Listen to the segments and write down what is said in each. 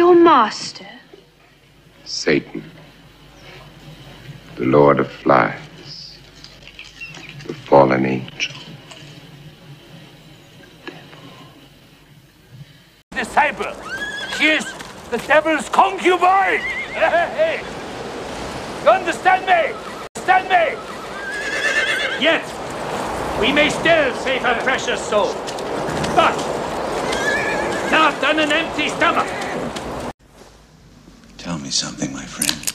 Your master? Satan, the Lord of Flies, the fallen angel. disciple. She is the devil's concubine. Hey, You understand me? Understand me? Yet, we may still save her precious soul. But, not on an empty stomach. Me something, my friend.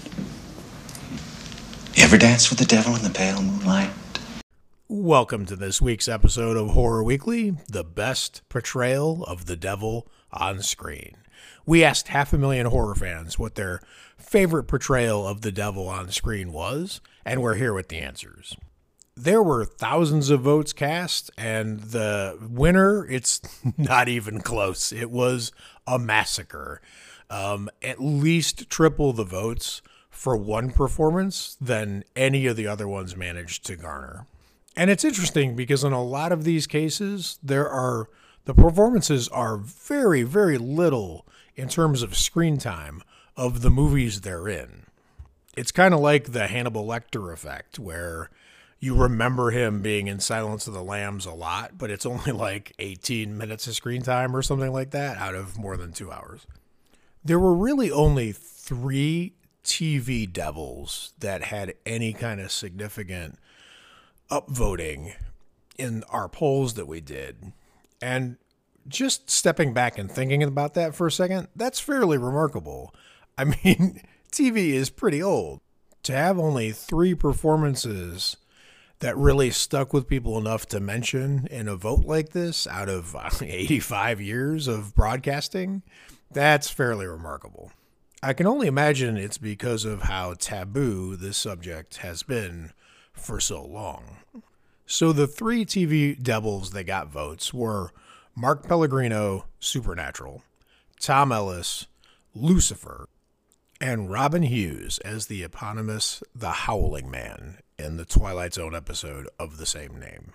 You ever dance with the devil in the pale moonlight? Welcome to this week's episode of Horror Weekly, the best portrayal of the devil on screen. We asked half a million horror fans what their favorite portrayal of the devil on screen was, and we're here with the answers. There were thousands of votes cast, and the winner, it's not even close. It was a massacre. Um, at least triple the votes for one performance than any of the other ones managed to garner. And it's interesting because in a lot of these cases, there are the performances are very, very little in terms of screen time of the movies they're in. It's kind of like the Hannibal Lecter effect, where you remember him being in Silence of the Lambs a lot, but it's only like 18 minutes of screen time or something like that out of more than two hours. There were really only three TV devils that had any kind of significant upvoting in our polls that we did. And just stepping back and thinking about that for a second, that's fairly remarkable. I mean, TV is pretty old. To have only three performances that really stuck with people enough to mention in a vote like this out of 85 years of broadcasting, that's fairly remarkable. I can only imagine it's because of how taboo this subject has been for so long. So the three TV devils that got votes were Mark Pellegrino, Supernatural, Tom Ellis, Lucifer, and Robin Hughes as the eponymous The Howling Man in the Twilight Zone episode of the same name.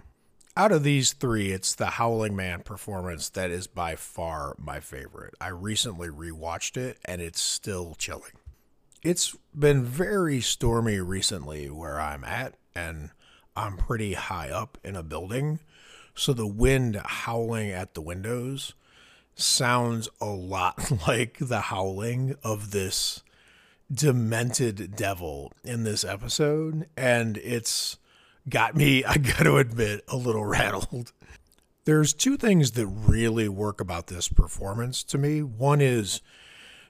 Out of these three, it's the Howling Man performance that is by far my favorite. I recently rewatched it and it's still chilling. It's been very stormy recently where I'm at, and I'm pretty high up in a building. So the wind howling at the windows sounds a lot like the howling of this demented devil in this episode. And it's got me, I got to admit, a little rattled. There's two things that really work about this performance to me. One is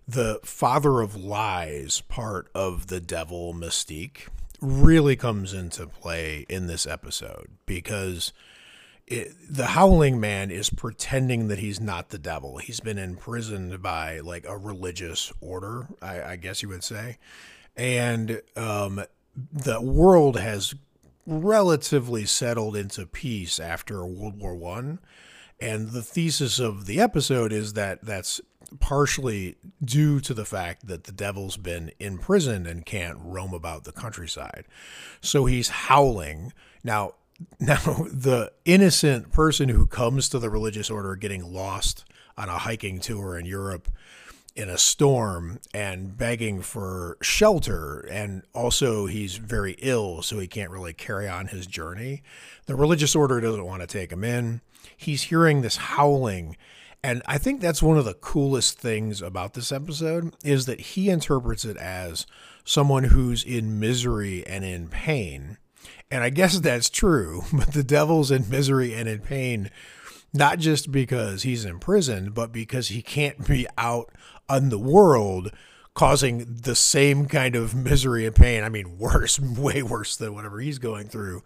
the father of lies part of the devil mystique really comes into play in this episode because it, the howling man is pretending that he's not the devil. He's been imprisoned by like a religious order, I, I guess you would say, and um, the world has relatively settled into peace after World War One. And the thesis of the episode is that that's partially due to the fact that the devil's been imprisoned and can't roam about the countryside. So he's howling. Now, now the innocent person who comes to the religious order getting lost on a hiking tour in Europe in a storm and begging for shelter and also he's very ill so he can't really carry on his journey. The religious order doesn't want to take him in. He's hearing this howling and I think that's one of the coolest things about this episode is that he interprets it as someone who's in misery and in pain. And I guess that's true, but the devil's in misery and in pain not just because he's in prison, but because he can't be out on the world causing the same kind of misery and pain. I mean, worse, way worse than whatever he's going through.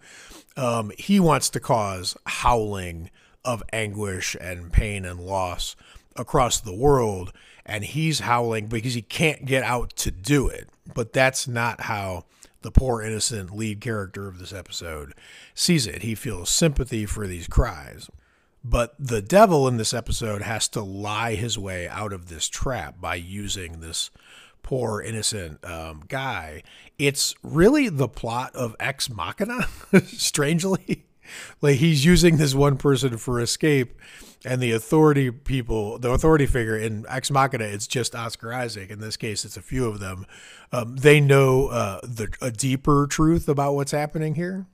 Um, he wants to cause howling of anguish and pain and loss across the world. And he's howling because he can't get out to do it. But that's not how the poor innocent lead character of this episode sees it. He feels sympathy for these cries. But the devil in this episode has to lie his way out of this trap by using this poor innocent um, guy. It's really the plot of Ex Machina, strangely. like he's using this one person for escape and the authority people the authority figure in ex machina it's just oscar isaac in this case it's a few of them um, they know uh, the, a deeper truth about what's happening here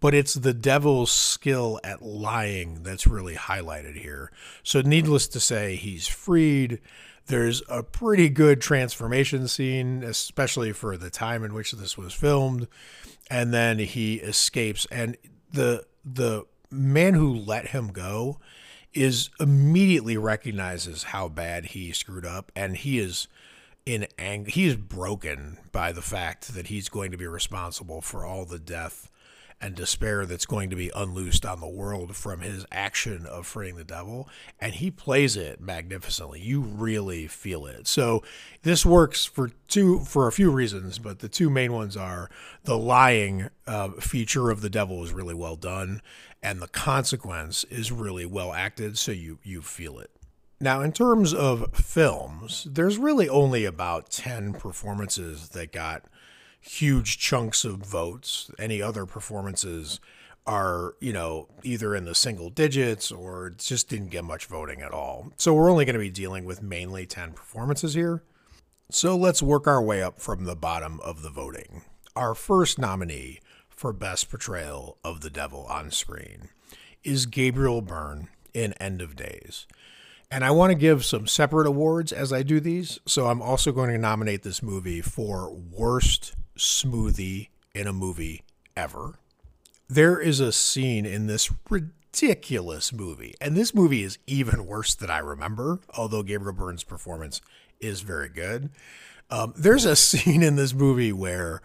but it's the devil's skill at lying that's really highlighted here. So needless to say he's freed. There's a pretty good transformation scene especially for the time in which this was filmed. And then he escapes. And the the man who let him go is immediately recognizes how bad he screwed up. And he is in anger he is broken by the fact that he's going to be responsible for all the death and despair that's going to be unloosed on the world from his action of freeing the devil. And he plays it magnificently. You really feel it. So this works for two for a few reasons, but the two main ones are the lying uh, feature of the devil is really well done, and the consequence is really well acted. So you you feel it. Now, in terms of films, there's really only about 10 performances that got huge chunks of votes. Any other performances are, you know, either in the single digits or just didn't get much voting at all. So we're only going to be dealing with mainly 10 performances here. So let's work our way up from the bottom of the voting. Our first nominee for Best Portrayal of the Devil on Screen is Gabriel Byrne in End of Days. And I want to give some separate awards as I do these. So I'm also going to nominate this movie for Worst Smoothie in a Movie Ever. There is a scene in this ridiculous movie, and this movie is even worse than I remember, although Gabriel Byrne's performance is very good. Um, there's a scene in this movie where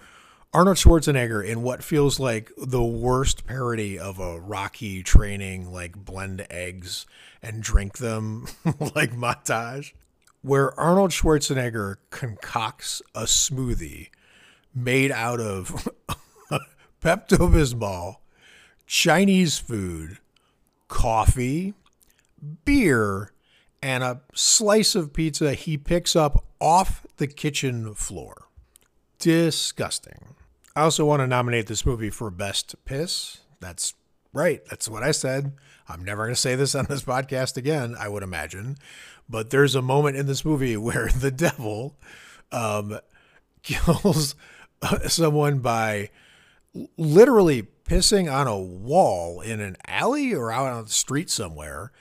Arnold Schwarzenegger, in what feels like the worst parody of a Rocky training, like blend eggs and drink them like montage, where Arnold Schwarzenegger concocts a smoothie made out of Pepto Bismol, Chinese food, coffee, beer, and a slice of pizza he picks up off the kitchen floor. Disgusting. I also want to nominate this movie for Best Piss. That's right. That's what I said. I'm never going to say this on this podcast again, I would imagine. But there's a moment in this movie where the devil um, kills someone by literally pissing on a wall in an alley or out on the street somewhere.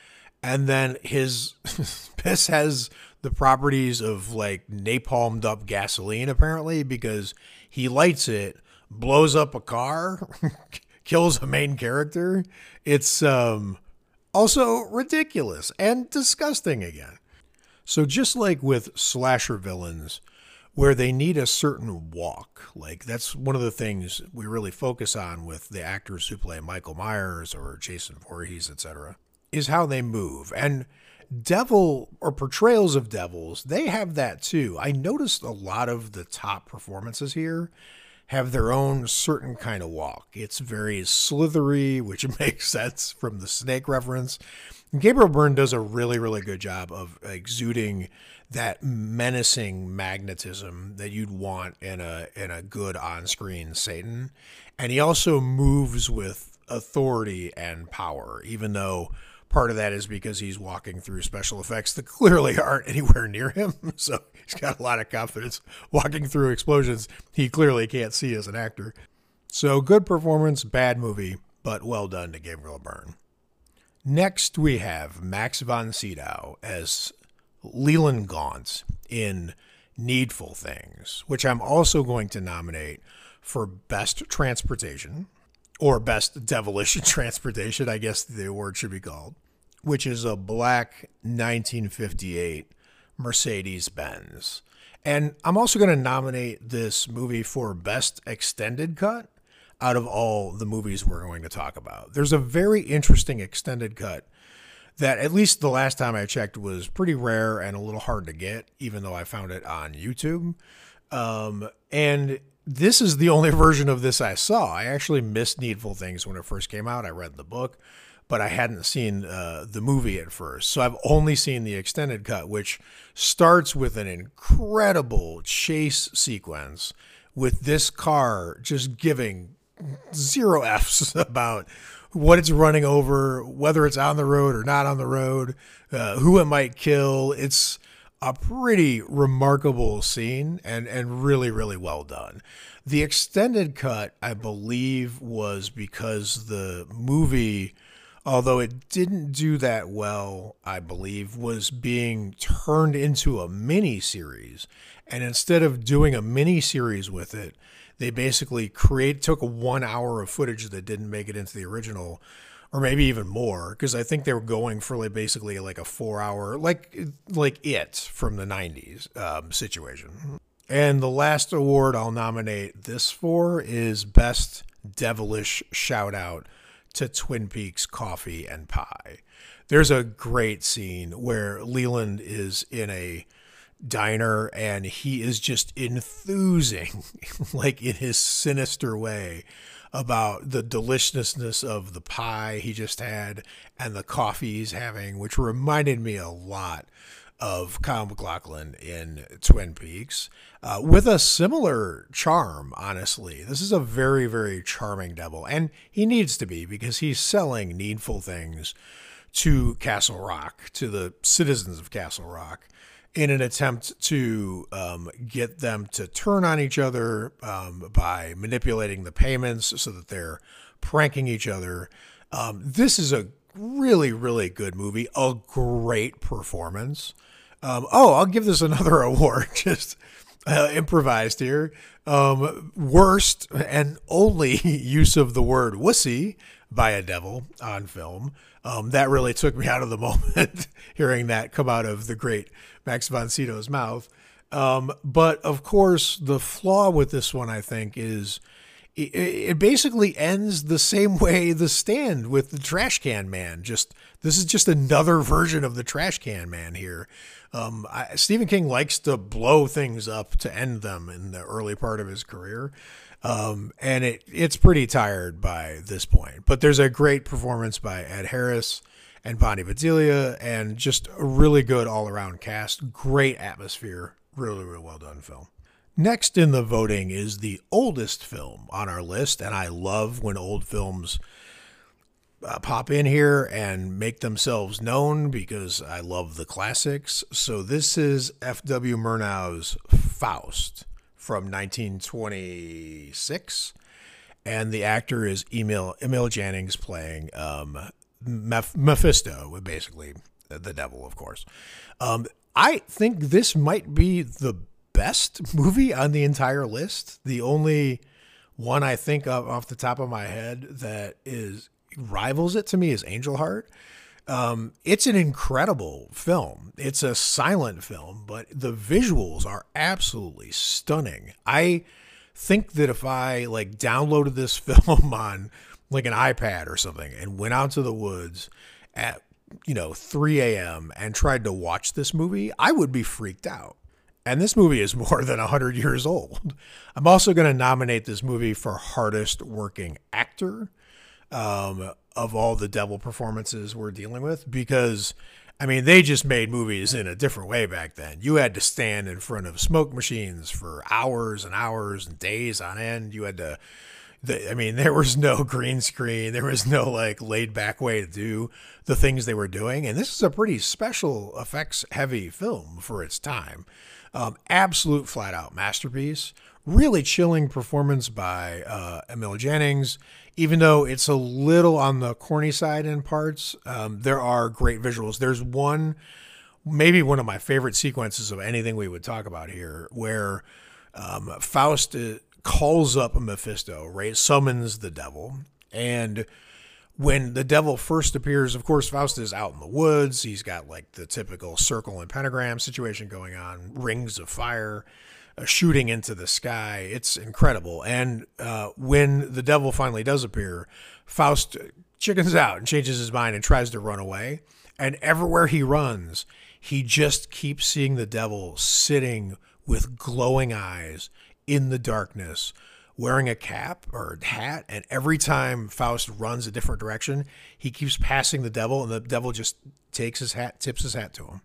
And then his piss has the properties of like napalmed up gasoline, apparently, because he lights it, blows up a car, kills a main character. It's um, also ridiculous and disgusting again. So, just like with slasher villains, where they need a certain walk. Like that's one of the things we really focus on with the actors who play Michael Myers or Jason Voorhees, etc., is how they move. And devil or portrayals of devils, they have that too. I noticed a lot of the top performances here have their own certain kind of walk. It's very slithery, which makes sense from the snake reference. Gabriel Byrne does a really, really good job of exuding that menacing magnetism that you'd want in a in a good on-screen Satan. And he also moves with authority and power, even though part of that is because he's walking through special effects that clearly aren't anywhere near him. So he's got a lot of confidence walking through explosions he clearly can't see as an actor. So good performance, bad movie, but well done to Gabriel Byrne. Next, we have Max von Sydow as Leland Gaunt in Needful Things, which I'm also going to nominate for Best Transportation or Best Devilish Transportation, I guess the award should be called, which is a black 1958 Mercedes Benz. And I'm also going to nominate this movie for Best Extended Cut out of all the movies we're going to talk about. There's a very interesting extended cut that at least the last time I checked was pretty rare and a little hard to get, even though I found it on YouTube. Um, and this is the only version of this I saw. I actually missed Needful Things when it first came out. I read the book, but I hadn't seen uh, the movie at first. So I've only seen the extended cut, which starts with an incredible chase sequence with this car just giving zero F's about what it's running over, whether it's on the road or not on the road, uh, who it might kill. It's a pretty remarkable scene and, and really, really well done. The extended cut, I believe, was because the movie, although it didn't do that well, I believe, was being turned into a mini series. And instead of doing a mini series with it, they basically create took one hour of footage that didn't make it into the original or maybe even more because i think they were going for like basically like a four hour like like it from the 90s um, situation. And the last award i'll nominate this for is best devilish shout out to twin peaks coffee and pie. There's a great scene where leland is in a diner and he is just enthusing like in his sinister way about the deliciousness of the pie he just had and the coffee he's having which reminded me a lot of Kyle MacLachlan in Twin Peaks uh, with a similar charm, honestly. This is a very, very charming devil, and he needs to be because he's selling needful things to Castle Rock, to the citizens of Castle Rock in an attempt to um, get them to turn on each other um, by manipulating the payments so that they're pranking each other. Um, this is a really, really good movie, a great performance. Um, oh, I'll give this another award, just uh, improvised here. Um, worst and only use of the word wussy by a devil on film. Um, that really took me out of the moment hearing that come out of the great Max von Sydow's mouth. Um, but of course, the flaw with this one, I think, is it, it, basically ends the same way the stand with the trash can man. Just this is just another version of the trash can man here. Um, I, Stephen King likes to blow things up to end them in the early part of his career. Um, and it it's pretty tired by this point. But there's a great performance by Ed Harris and Bonnie Bedelia, and just a really good all around cast. Great atmosphere. Really, really well done film. Next in the voting is the oldest film on our list, and I love when old films uh, pop in here and make themselves known because I love the classics. So this is F.W. Murnau's Faust from 1926, and the actor is Emil Emil Jannings playing um, Mephisto, basically the devil, of course. Um, I think this might be the best movie on the entire list. The only one I think of off the top of my head that is rivals it to me is Angel Heart. Um, it's an incredible film. It's a silent film, but the visuals are absolutely stunning. I think that if I like downloaded this film on like an iPad or something and went out to the woods at you know 3 a.m. and tried to watch this movie, I would be freaked out. And this movie is more than 100 years old. I'm also going to nominate this movie for hardest working actor um, of all the devil performances we're dealing with because I mean, they just made movies in a different way back then. You had to stand in front of smoke machines for hours and hours and days on end. You had to, I mean, there was no green screen. There was no like laid back way to do the things they were doing. And this is a pretty special effects heavy film for its time. Um, absolute flat out masterpiece. Really chilling performance by uh, Emil Jannings even though it's a little on the corny side in parts, um, there are great visuals. There's one, maybe one of my favorite sequences of anything we would talk about here, where um, Faust uh, calls up Mephisto, right? Summons the devil. And when the devil first appears, of course, Faust is out in the woods. He's got like the typical circle and pentagram situation going on, rings of fire shooting into the sky. It's incredible. And uh, when the devil finally does appear, Faust chickens out and changes his mind and tries to run away. And everywhere he runs, he just keeps seeing the devil sitting with glowing eyes in the darkness, wearing a cap or hat. And every time Faust runs a different direction, he keeps passing the devil, and the devil just takes his hat, tips his hat to him.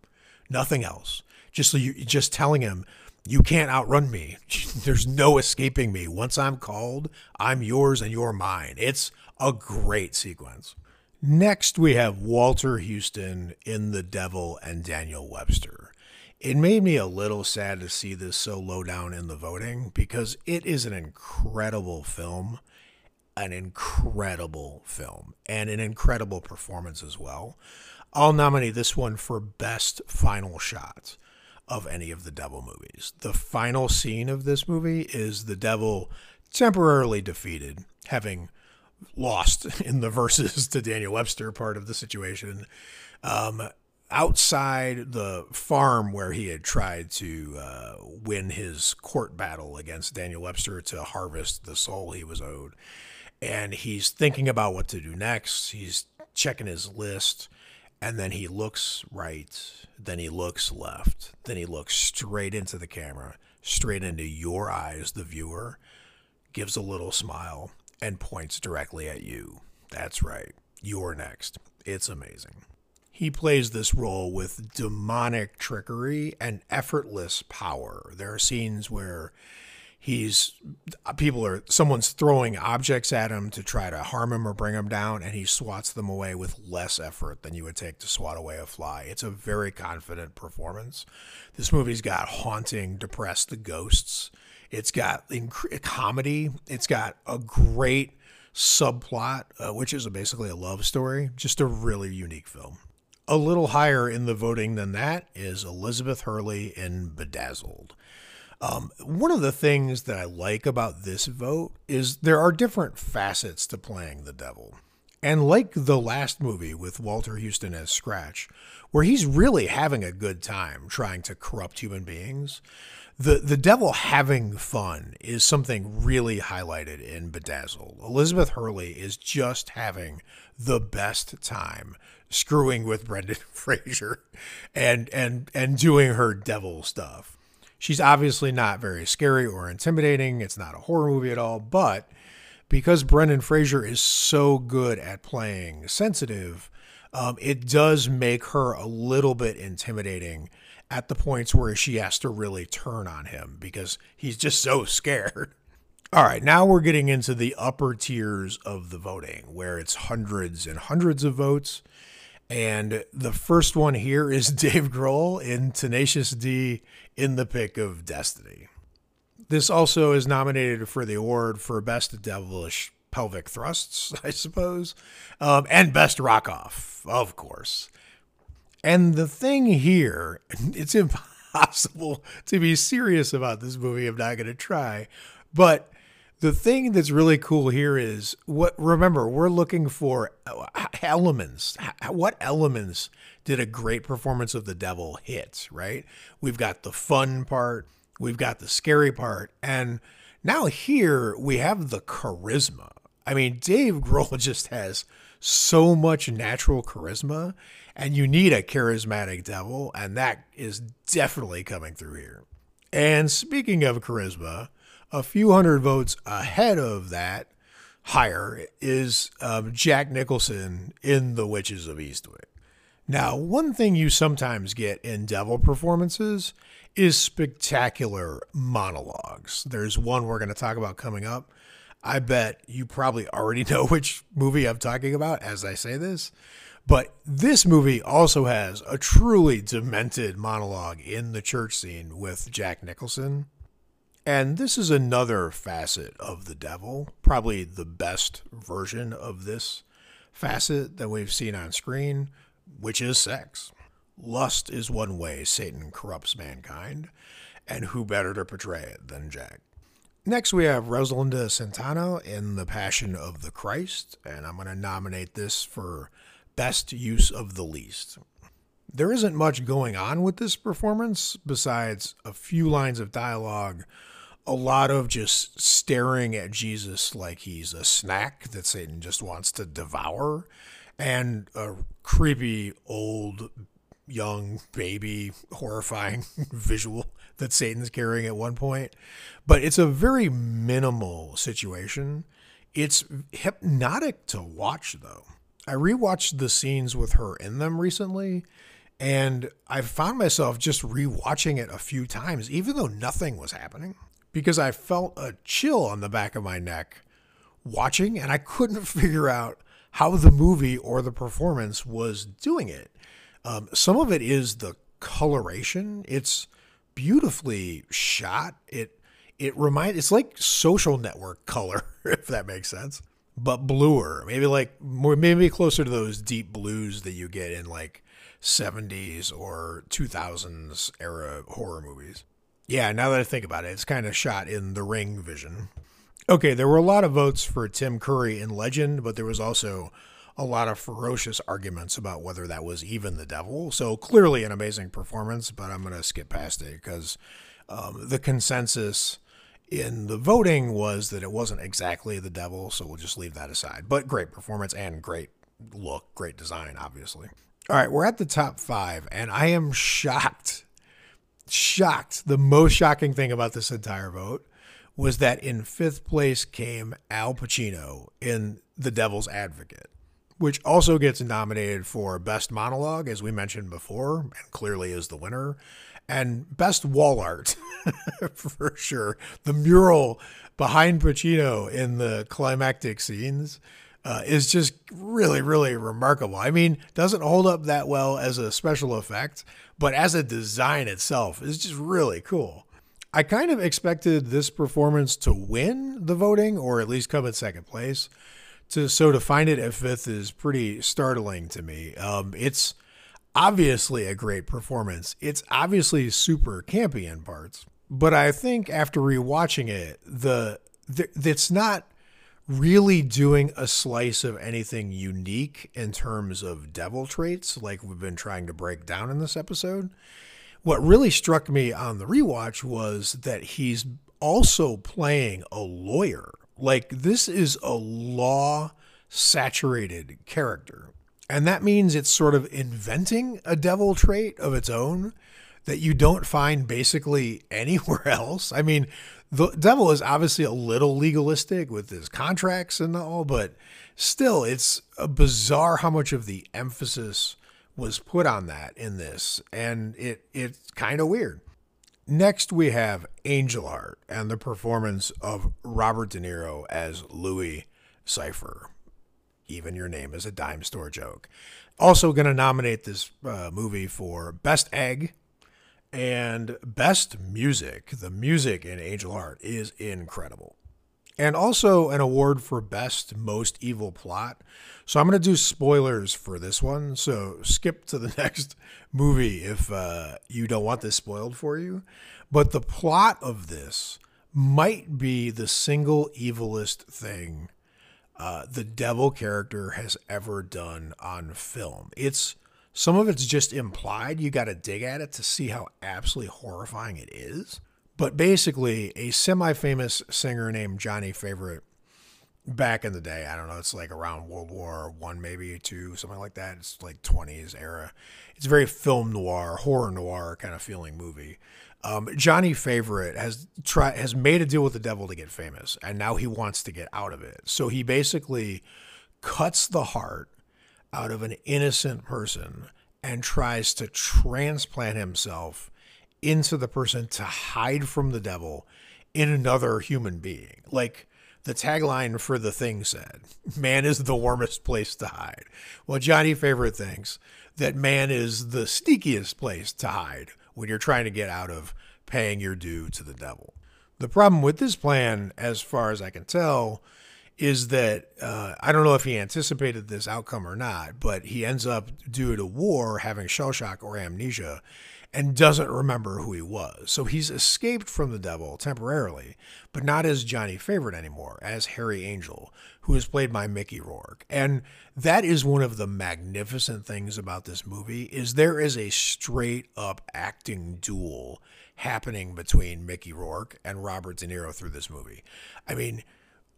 Nothing else Just so you just telling him you can't outrun me. There's no escaping me. Once I'm called, I'm yours and you're mine. It's a great sequence. Next, we have Walter Huston in The Devil and Daniel Webster. It made me a little sad to see this so low down in the voting because it is an incredible film, an incredible film, and an incredible performance as well. I'll nominate this one for Best Final Shot of any of the Devil movies. The final scene of this movie is the Devil temporarily defeated, having lost in the verses to Daniel Webster part of the situation. Um, outside the farm where he had tried to uh, win his court battle against Daniel Webster to harvest the soul he was owed. And he's thinking about what to do next. He's checking his list. And then he looks right. Then he looks left. Then he looks straight into the camera, straight into your eyes, the viewer, gives a little smile, and points directly at you. That's right. You're next. It's amazing. He plays this role with demonic trickery and effortless power. There are scenes where he's people are someone's throwing objects at him to try to harm him or bring him down and he swats them away with less effort than you would take to swat away a fly. It's a very confident performance. This movie's got haunting depressed ghosts. It's got inc- comedy. It's got a great subplot uh, which is a, basically a love story. Just a really unique film. A little higher in the voting than that is Elizabeth Hurley in Bedazzled. Um, one of the things that I like about this vote is there are different facets to playing the devil. And like the last movie with Walter Huston as Scratch, where he's really having a good time trying to corrupt human beings, the the devil having fun is something really highlighted in Bedazzled. Elizabeth Hurley is just having the best time screwing with Brendan Fraser and and and doing her devil stuff. She's obviously not very scary or intimidating. It's not a horror movie at all, but because Brendan Fraser is so good at playing sensitive, um, it does make her a little bit intimidating at the points where she has to really turn on him because he's just so scared. All right, now we're getting into the upper tiers of the voting where it's hundreds and hundreds of votes. And the first one here is Dave Grohl in Tenacious D in the Pick of Destiny. This also is nominated for the award for Best Devilish Pelvic Thrusts, I suppose, um, and Best Rock Off, of course. And the thing here, it's impossible to be serious about this movie. I'm not going to try. But the thing that's really cool here is what remember we're looking for uh, elements. What elements did a great performance of the devil hit right? We've got the fun part we've got the scary part and now here we have the charisma. I mean dave grohl just has so much natural charisma and you need a charismatic devil and that is definitely coming through here. And speaking of charisma a few hundred votes ahead of that, higher, is um, Jack Nicholson in The Witches of Eastwick. Now, one thing you sometimes get in devil performances is spectacular monologues. There's one we're going to talk about coming up. I bet you probably already know which movie I'm talking about as I say this. But this movie also has a truly demented monologue in the church scene with Jack Nicholson. And this is another facet of the devil, probably the best version of this facet that we've seen on screen, which is sex. Lust is one way Satan corrupts mankind, and who better to portray it than Jack? Next, we have Rosalinda Celentano in The Passion of the Christ, and I'm going to nominate this for Best Use of the Least. There isn't much going on with this performance besides a few lines of dialogue a lot of just staring at Jesus like he's a snack that Satan just wants to devour, and a creepy old young baby horrifying visual that Satan's carrying at one point. But it's a very minimal situation. It's hypnotic to watch though. I rewatched the scenes with her in them recently And I found myself just rewatching it a few times, even though nothing was happening, because I felt a chill on the back of my neck watching, and I couldn't figure out how the movie or the performance was doing it. Um, some of it is the coloration. It's beautifully shot. It it reminds it's like social network color, if that makes sense. But bluer. Maybe like more maybe closer to those deep blues that you get in like 70s or 2000s era horror movies. Yeah, now that I think about it, it's kind of shot in the ring vision. Okay, there were a lot of votes for Tim Curry in Legend, but there was also a lot of ferocious arguments about whether that was even the devil. So clearly an amazing performance, but I'm going to skip past it because um, the consensus in the voting was that it wasn't exactly the devil. So we'll just leave that aside. But great performance and great look, great design, obviously. All right, we're at the top five, and I am shocked. Shocked. The most shocking thing about this entire vote was that in fifth place came Al Pacino in The Devil's Advocate which also gets nominated for Best Monologue, as we mentioned before, and clearly is the winner, and Best Wall Art, for sure. The mural behind Pacino in the climactic scenes uh, is just really, really remarkable. I mean, doesn't hold up that well as a special effect, but as a design itself is just really cool. I kind of expected this performance to win the voting, or at least come in second place to so to find it at fifth is pretty startling to me. Um, it's obviously a great performance. It's obviously super campy in parts, but I think after rewatching it, the, the it's not really doing a slice of anything unique in terms of devil traits like we've been trying to break down in this episode. What really struck me on the rewatch was that he's also playing a lawyer like, this is a law saturated character. And that means it's sort of inventing a devil trait of its own that you don't find basically anywhere else. I mean, the devil is obviously a little legalistic with his contracts and all, but still, it's bizarre how much of the emphasis was put on that in this, and it it's kind of weird. Next, we have Angel Heart and the performance of Robert De Niro as Louis Cyphre. Even your name is a dime store joke. Also, going to nominate this uh, movie for Best Egg and Best Music. The music in Angel Heart is incredible. And also an award for Best Most Evil Plot. So I'm going to do spoilers for this one. So skip to the next movie if uh, you don't want this spoiled for you. But the plot of this might be the single evilest thing uh, the devil character has ever done on film. It's some of it's just implied. You got to dig at it to see how absolutely horrifying it is. But basically, a semi famous singer named Johnny Favorite back in the day. I don't know. It's like around World War One, maybe two, something like that. It's like 20s era. It's very film noir, horror noir kind of feeling movie. Um, Johnny Favorite has try has made a deal with the devil to get famous, and now he wants to get out of it. So he basically cuts the heart out of an innocent person and tries to transplant himself into the person to hide from the devil in another human being. Like the tagline for the thing said, man is the warmest place to hide. Well, Johnny Favorite thinks that man is the sneakiest place to hide when you're trying to get out of paying your due to the devil. The problem with this plan, as far as I can tell, is that uh, I don't know if he anticipated this outcome or not, but he ends up, due to war, having shell shock or amnesia and doesn't remember who he was. So he's escaped from the devil temporarily, but not as Johnny Favorite anymore, as Harry Angel, who is played by Mickey Rourke. And that is one of the magnificent things about this movie is there is a straight up acting duel happening between Mickey Rourke and Robert De Niro through this movie. I mean,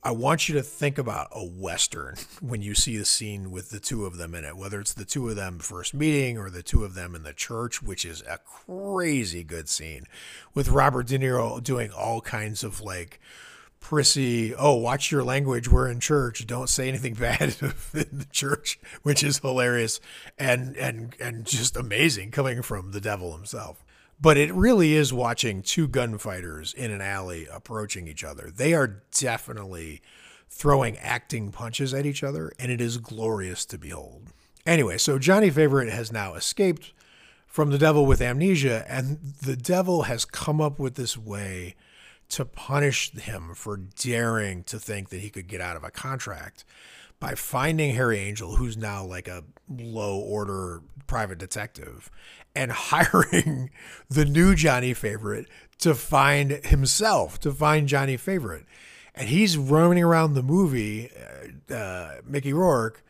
I want you to think about a Western when you see the scene with the two of them in it, whether it's the two of them first meeting or the two of them in the church, which is a crazy good scene with Robert De Niro doing all kinds of like prissy, oh, watch your language. We're in church. Don't say anything bad in the church, which is hilarious and and and just amazing coming from the devil himself. But it really is watching two gunfighters in an alley approaching each other. They are definitely throwing acting punches at each other, and it is glorious to behold. Anyway, so Johnny Favorite has now escaped from the devil with amnesia, and the devil has come up with this way to punish him for daring to think that he could get out of a contract by finding Harry Angel, who's now like a low order private detective, and hiring the new Johnny Favorite to find himself, to find Johnny Favorite. And he's roaming around the movie, uh, uh, Mickey Rourke,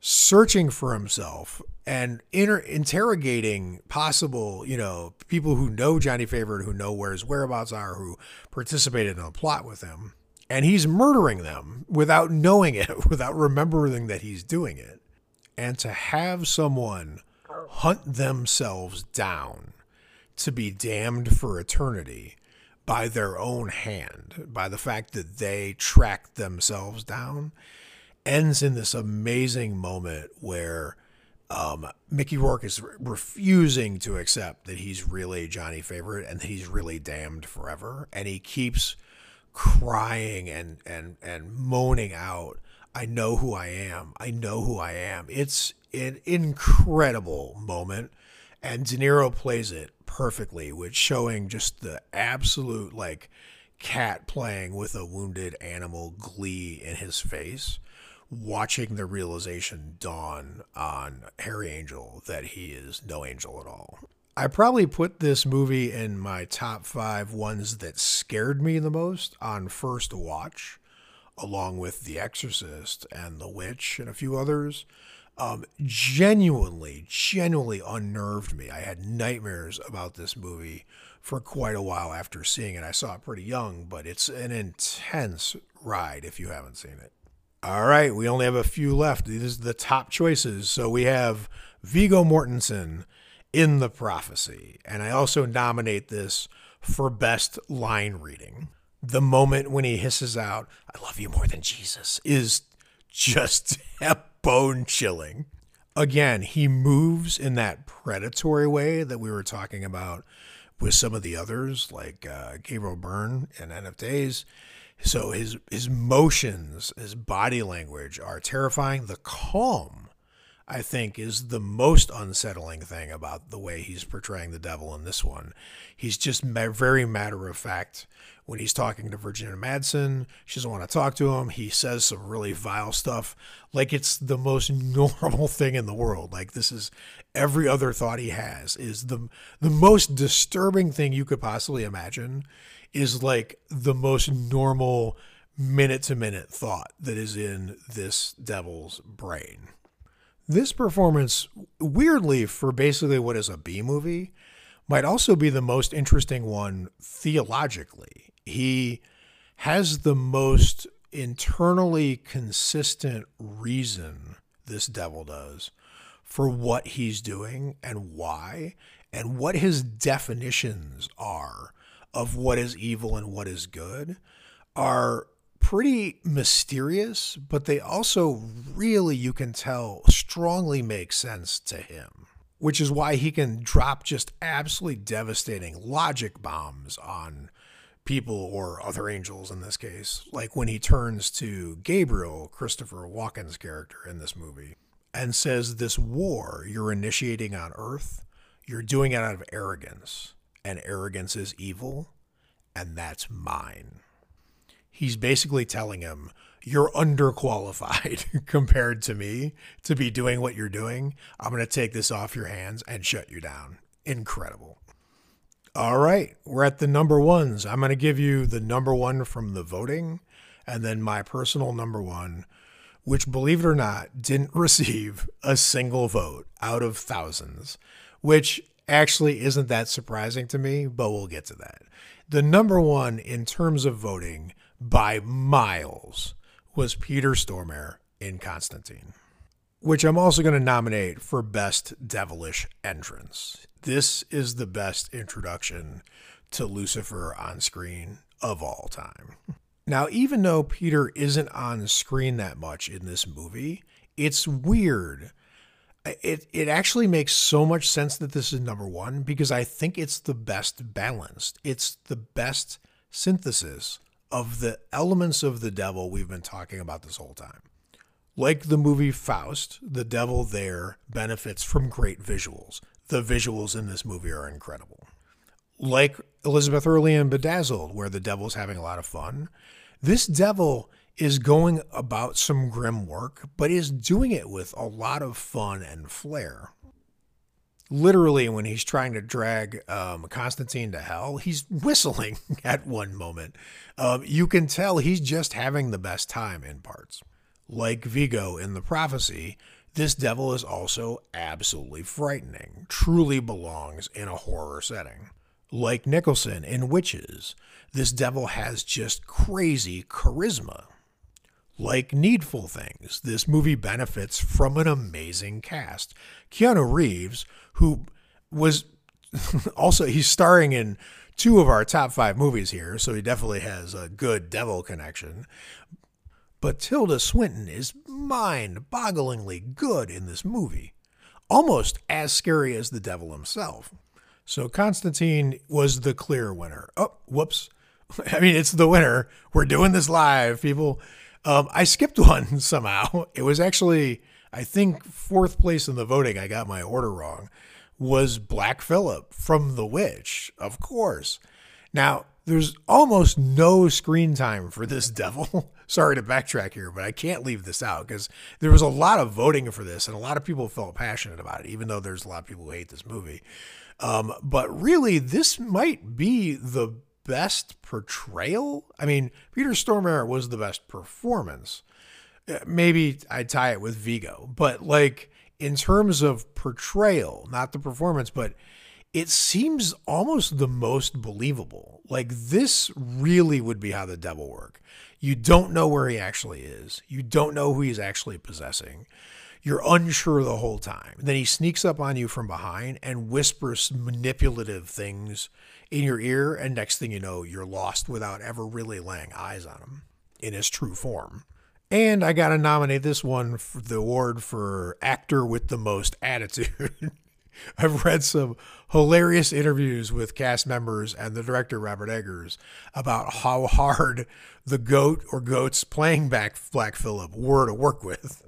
searching for himself and inter- interrogating possible, you know, people who know Johnny Favorite, who know where his whereabouts are, who participated in a plot with him. And he's murdering them without knowing it, without remembering that he's doing it. And to have someone hunt themselves down to be damned for eternity by their own hand, by the fact that they tracked themselves down, ends in this amazing moment where um, Mickey Rourke is re- refusing to accept that he's really Johnny Favorite and that he's really damned forever, and he keeps crying and and and moaning out, "I know who I am. I know who I am." It's an incredible moment, and De Niro plays it perfectly with showing just the absolute like cat playing with a wounded animal glee in his face watching the realization dawn on Harry Angel that he is no angel at all. I probably put this movie in my top five ones that scared me the most on first watch, along with The Exorcist and The Witch and a few others. Um, genuinely, genuinely unnerved me. I had nightmares about this movie for quite a while after seeing it. I saw it pretty young, but it's an intense ride if you haven't seen it. All right, we only have a few left. These are the top choices. So we have Viggo Mortensen in The Prophecy. And I also nominate this for best line reading. The moment when he hisses out, I love you more than Jesus, is just bone chilling. Again, he moves in that predatory way that we were talking about with some of the others, like uh, Gabriel Byrne and Days. So his his motions, his body language are terrifying. The calm, I think, is the most unsettling thing about the way he's portraying the devil in this one. He's just very matter of fact when he's talking to Virginia Madsen. She doesn't want to talk to him. He says some really vile stuff, like it's the most normal thing in the world. Like this is every other thought he has is the the most disturbing thing you could possibly imagine is like the most normal minute to minute thought that is in this devil's brain. This performance, weirdly, for basically what is a B movie, might also be the most interesting one theologically. He has the most internally consistent reason, this devil does, for what he's doing and why, and what his definitions are of what is evil and what is good are pretty mysterious, but they also really, you can tell, strongly make sense to him, which is why he can drop just absolutely devastating logic bombs on people or other angels in this case, like when he turns to Gabriel, Christopher Walken's character in this movie, and says, This war you're initiating on Earth, you're doing it out of arrogance and arrogance is evil, and that's mine. He's basically telling him, You're underqualified compared to me to be doing what you're doing. I'm going to take this off your hands and shut you down. Incredible. All right, we're at the number ones. I'm going to give you the number one from the voting and then my personal number one, which, believe it or not, didn't receive a single vote out of thousands, which actually isn't that surprising to me, but we'll get to that. The number one in terms of voting by miles was Peter Stormare in Constantine, which I'm also going to nominate for Best Devilish Entrance. This is the best introduction to Lucifer on screen of all time. Now, even though Peter isn't on screen that much in this movie, it's weird. It it actually makes so much sense that this is number 1 because I think it's the best balanced. It's the best synthesis of the elements of the devil we've been talking about this whole time. Like the movie Faust, the devil there benefits from great visuals. The visuals in this movie are incredible. Like Elizabeth Hurley in Bedazzled, where the devil's having a lot of fun, this devil is going about some grim work, but is doing it with a lot of fun and flair. Literally, when he's trying to drag um, Constantine to hell, he's whistling at one moment. Um, you can tell he's just having the best time in parts. Like Viggo in the prophecy, this devil is also absolutely frightening, truly belongs in a horror setting. Like Nicholson in Witches, this devil has just crazy charisma. Like Needful Things, this movie benefits from an amazing cast. Keanu Reeves, who was also, he's starring in two of our top five movies here, so he definitely has a good devil connection. But Tilda Swinton is mind bogglingly good in this movie, almost as scary as the devil himself. So Constantine was the clear winner. Oh, whoops. I mean, it's the winner. We're doing this live, people. Um, I skipped one somehow. It was actually, I think, fourth place in the voting. I got my order wrong. Was Black Phillip from The Witch, of course. Now, there's almost no screen time for this devil. Sorry to backtrack here, but I can't leave this out because there was a lot of voting for this, and a lot of people felt passionate about it, even though there's a lot of people who hate this movie. Um, but really, this might be the best portrayal. I mean, Peter Stormare was the best performance. Uh, maybe I'd tie it with Viggo, but like in terms of portrayal, not the performance, but it seems almost the most believable. Like this really would be how the devil work. You don't know where he actually is. You don't know who he's actually possessing. You're unsure the whole time. Then he sneaks up on you from behind and whispers manipulative things in your ear, and next thing you know, you're lost without ever really laying eyes on him in his true form. And I got to nominate this one for the award for actor with the most attitude. I've read some hilarious interviews with cast members and the director Robert Eggers about how hard the goat or goats playing back Black Phillip were to work with.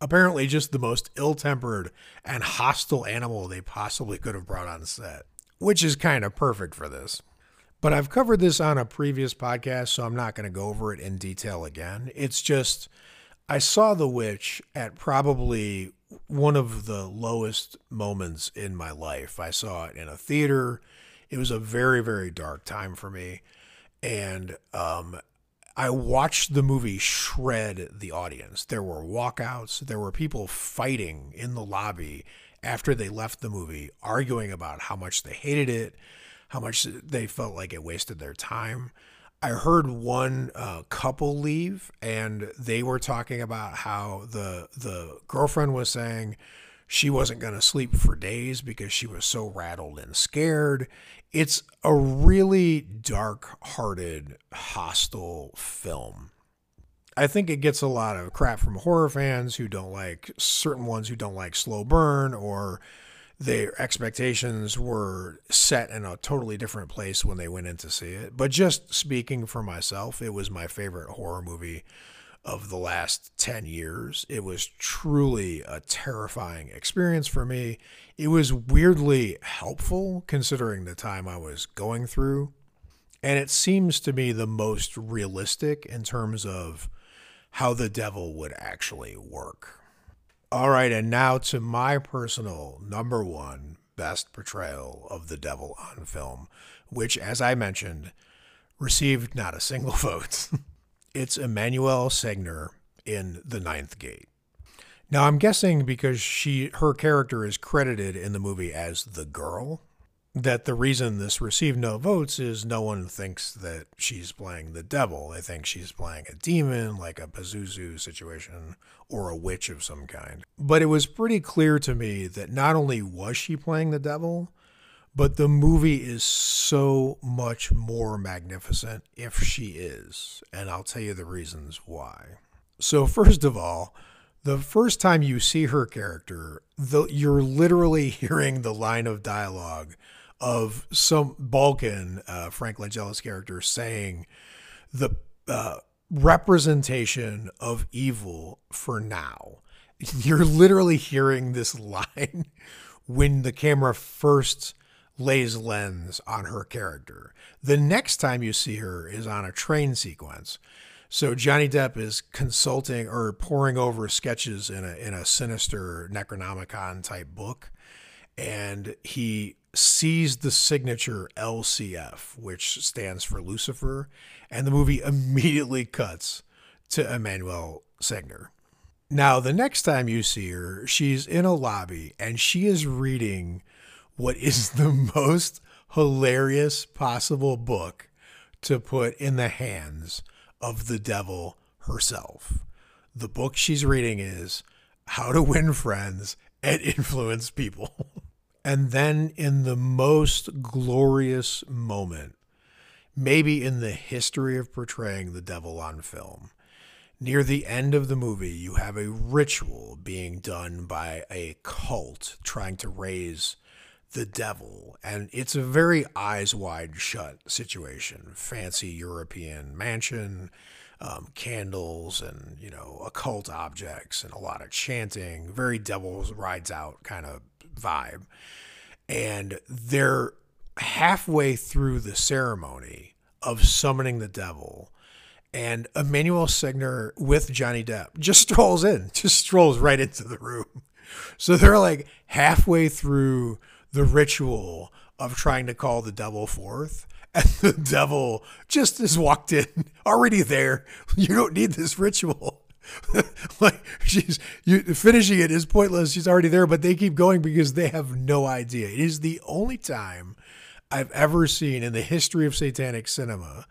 Apparently, just the most ill tempered and hostile animal they possibly could have brought on set which is kind of perfect for this. But I've covered this on a previous podcast, so I'm not going to go over it in detail again. It's just, I saw The Witch at probably one of the lowest moments in my life. I saw it in a theater. It was a very, very dark time for me. And um, I watched the movie shred the audience. There were walkouts, there were people fighting in the lobby after they left the movie, arguing about how much they hated it, how much they felt like it wasted their time. I heard one uh, couple leave, and they were talking about how the the girlfriend was saying she wasn't going to sleep for days because she was so rattled and scared. It's a really dark-hearted, hostile film. I think it gets a lot of crap from horror fans who don't like certain ones who don't like slow burn or their expectations were set in a totally different place when they went in to see it. But just speaking for myself, it was my favorite horror movie of the last 10 years. It was truly a terrifying experience for me. It was weirdly helpful considering the time I was going through. And it seems to me the most realistic in terms of how the devil would actually work. All right, and now to my personal number one best portrayal of the devil on film, which, as I mentioned, received not a single vote. It's Emmanuelle Seigner in The Ninth Gate. Now, I'm guessing because she her character is credited in the movie as the girl, that the reason this received no votes is no one thinks that she's playing the devil. They think she's playing a demon, like a Pazuzu situation, or a witch of some kind. But it was pretty clear to me that not only was she playing the devil, but the movie is so much more magnificent if she is. And I'll tell you the reasons why. So, first of all, the first time you see her character, the, you're literally hearing the line of dialogue of some Balkan, uh, Frank Langella's character, saying the uh, representation of evil for now. You're literally hearing this line when the camera first lays lens on her character. The next time you see her is on a train sequence. So Johnny Depp is consulting or poring over sketches in a in a sinister Necronomicon type book, and he sees the signature LCF, which stands for Lucifer, and the movie immediately cuts to Emmanuelle Seigner. Now, the next time you see her, she's in a lobby and she is reading what is the most hilarious possible book to put in the hands of the devil herself. The book she's reading is How to Win Friends and Influence People. and then, in the most glorious moment, maybe in the history of portraying the devil on film, near the end of the movie, you have a ritual being done by a cult trying to raise the devil. And it's a very eyes wide shut situation. Fancy European mansion, um, candles, and, you know, occult objects, and a lot of chanting, very devil's rides out kind of vibe. And they're halfway through the ceremony of summoning the devil. And Emmanuelle Seigner with Johnny Depp just strolls in, just strolls right into the room. So they're like halfway through the ritual of trying to call the devil forth. And the devil just has walked in, already there. You don't need this ritual. like she's you finishing it is pointless. She's already there, but they keep going because they have no idea. It is the only time I've ever seen in the history of satanic cinema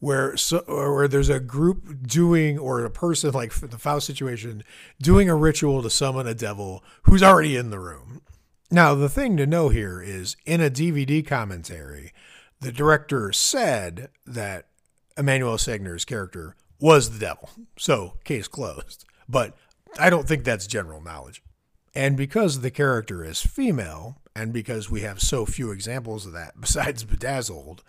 where so, where there's a group doing or a person like the Faust situation doing a ritual to summon a devil who's already in the room. Now, the thing to know here is in a DVD commentary, the director said that Emmanuelle Seigner's character was the devil. So, case closed. But I don't think that's general knowledge. And because the character is female, and because we have so few examples of that besides Bedazzled,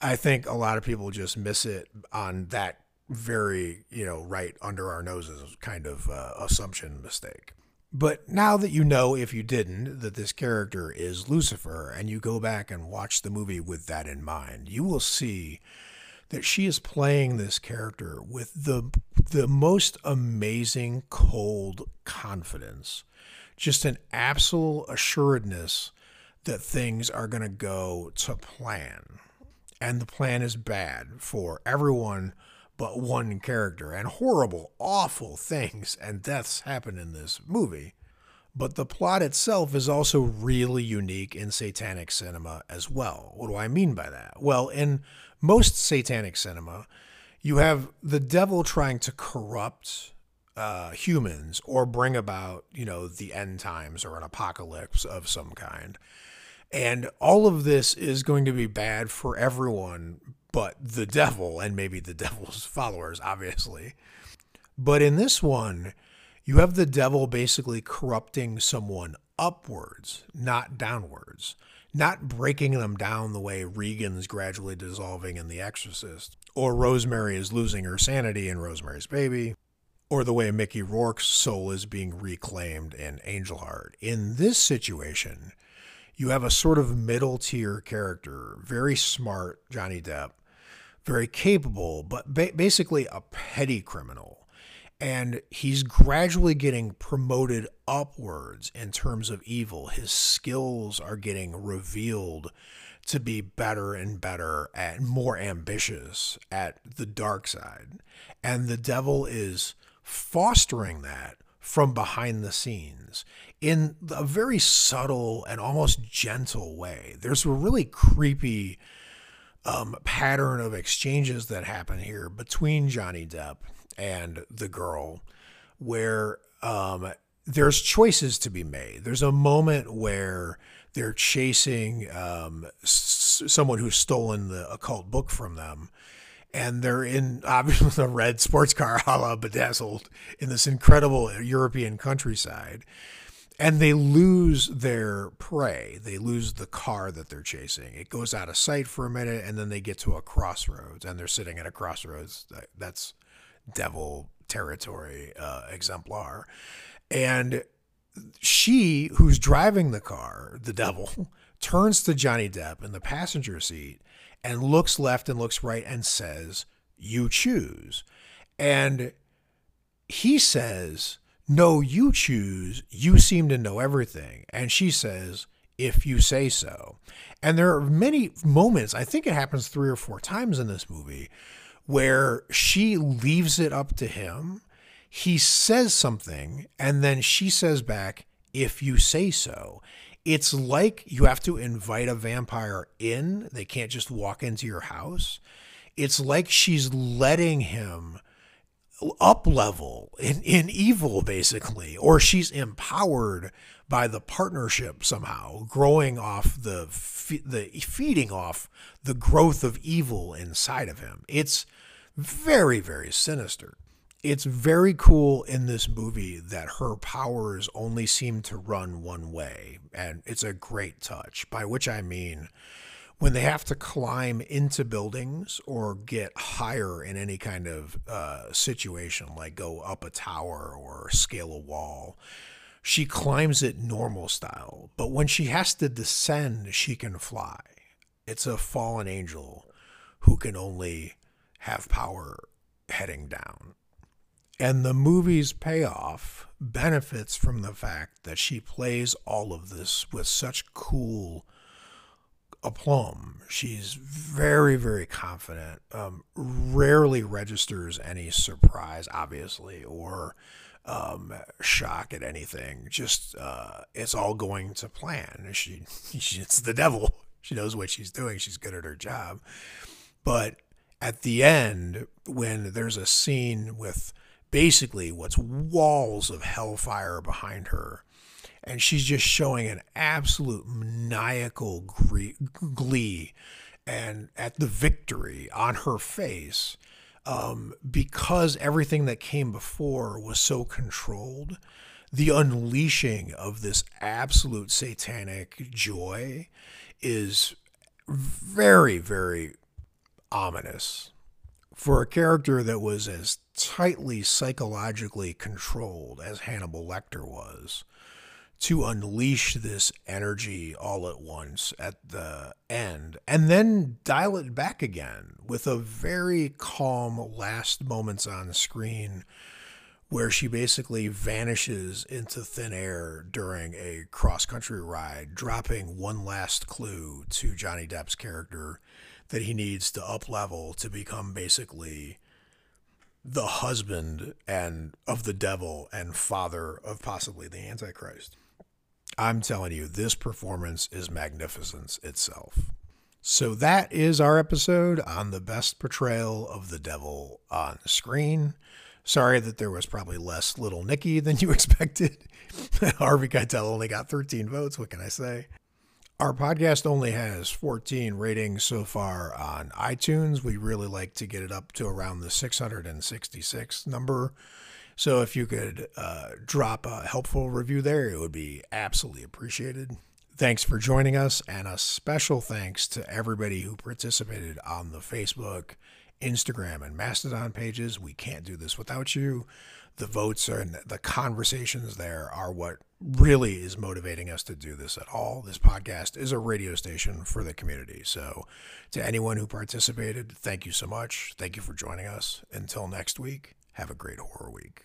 I think a lot of people just miss it on that very, you know, right under our noses kind of uh, assumption mistake. But now that you know, if you didn't, that this character is Lucifer, and you go back and watch the movie with that in mind, you will see that she is playing this character with the the most amazing cold confidence, just an absolute assuredness that things are going to go to plan, and the plan is bad for everyone but one character, and horrible, awful things and deaths happen in this movie. But the plot itself is also really unique in satanic cinema as well. What do I mean by that? Well, in most satanic cinema, you have the devil trying to corrupt uh, humans or bring about, you know, the end times or an apocalypse of some kind. And all of this is going to be bad for everyone but the devil and maybe the devil's followers, obviously. But in this one, you have the devil basically corrupting someone upwards, not downwards, not breaking them down the way Regan's gradually dissolving in The Exorcist, or Rosemary is losing her sanity in Rosemary's Baby, or the way Mickey Rourke's soul is being reclaimed in Angel Heart. In this situation, you have a sort of middle tier character, very smart Johnny Depp, very capable, but ba- basically a petty criminal. And he's gradually getting promoted upwards in terms of evil. His skills are getting revealed to be better and better and more ambitious at the dark side. And the devil is fostering that from behind the scenes in a very subtle and almost gentle way. There's a really creepy um, pattern of exchanges that happen here between Johnny Depp and the girl, where um, there's choices to be made. There's a moment where they're chasing um, s- someone who's stolen the occult book from them. And they're in obviously a red sports car, a la bedazzled, in this incredible European countryside. And they lose their prey. They lose the car that they're chasing. It goes out of sight for a minute, and then they get to a crossroads, and they're sitting at a crossroads. That's devil territory uh, exemplar. And she, who's driving the car, the devil, turns to Johnny Depp in the passenger seat and looks left and looks right and says, You choose. And he says, No, you choose. You seem to know everything. And she says, If you say so. And there are many moments, I think it happens three or four times in this movie, where she leaves it up to him. He says something, and then she says back, If you say so. It's like you have to invite a vampire in. They can't just walk into your house. It's like she's letting him up level in, in evil, basically, or she's empowered by the partnership somehow, growing off the the feeding off the growth of evil inside of him. It's very very sinister. It's very cool in this movie that her powers only seem to run one way, and it's a great touch. By which I mean when they have to climb into buildings or get higher in any kind of uh, situation, like go up a tower or scale a wall, she climbs it normal style. But when she has to descend, she can fly. It's a fallen angel who can only have power heading down. And the movie's payoff benefits from the fact that she plays all of this with such cool aplomb. She's very, very confident. Um, rarely registers any surprise, obviously, or um, shock at anything. Just uh, it's all going to plan. She, it's the devil. She knows what she's doing. She's good at her job. But at the end, when there's a scene with basically what's walls of hellfire behind her and she's just showing an absolute maniacal glee and at the victory on her face um, because everything that came before was so controlled the unleashing of this absolute satanic joy is very very ominous for a character that was as tightly psychologically controlled as Hannibal Lecter was to unleash this energy all at once at the end and then dial it back again with a very calm last moments on screen where she basically vanishes into thin air during a cross country ride, dropping one last clue to Johnny Depp's character that he needs to up level to become basically the husband and of the devil and father of possibly the antichrist. I'm telling you, this performance is magnificence itself. So that is our episode on the best portrayal of the devil on screen. Sorry that there was probably less Little Nicky than you expected. Harvey Keitel only got 13 votes. What can I say? Our podcast only has 14 ratings so far on iTunes. We really like to get it up to around the 666 number. So if you could uh, drop a helpful review there, it would be absolutely appreciated. Thanks for joining us, and a special thanks to everybody who participated on the Facebook, Instagram, and Mastodon pages. We can't do this without you the votes and the conversations there are what really is motivating us to do this at all. This podcast is a radio station for the community. So, to anyone who participated, thank you so much. Thank you for joining us. Until next week, have a great horror week.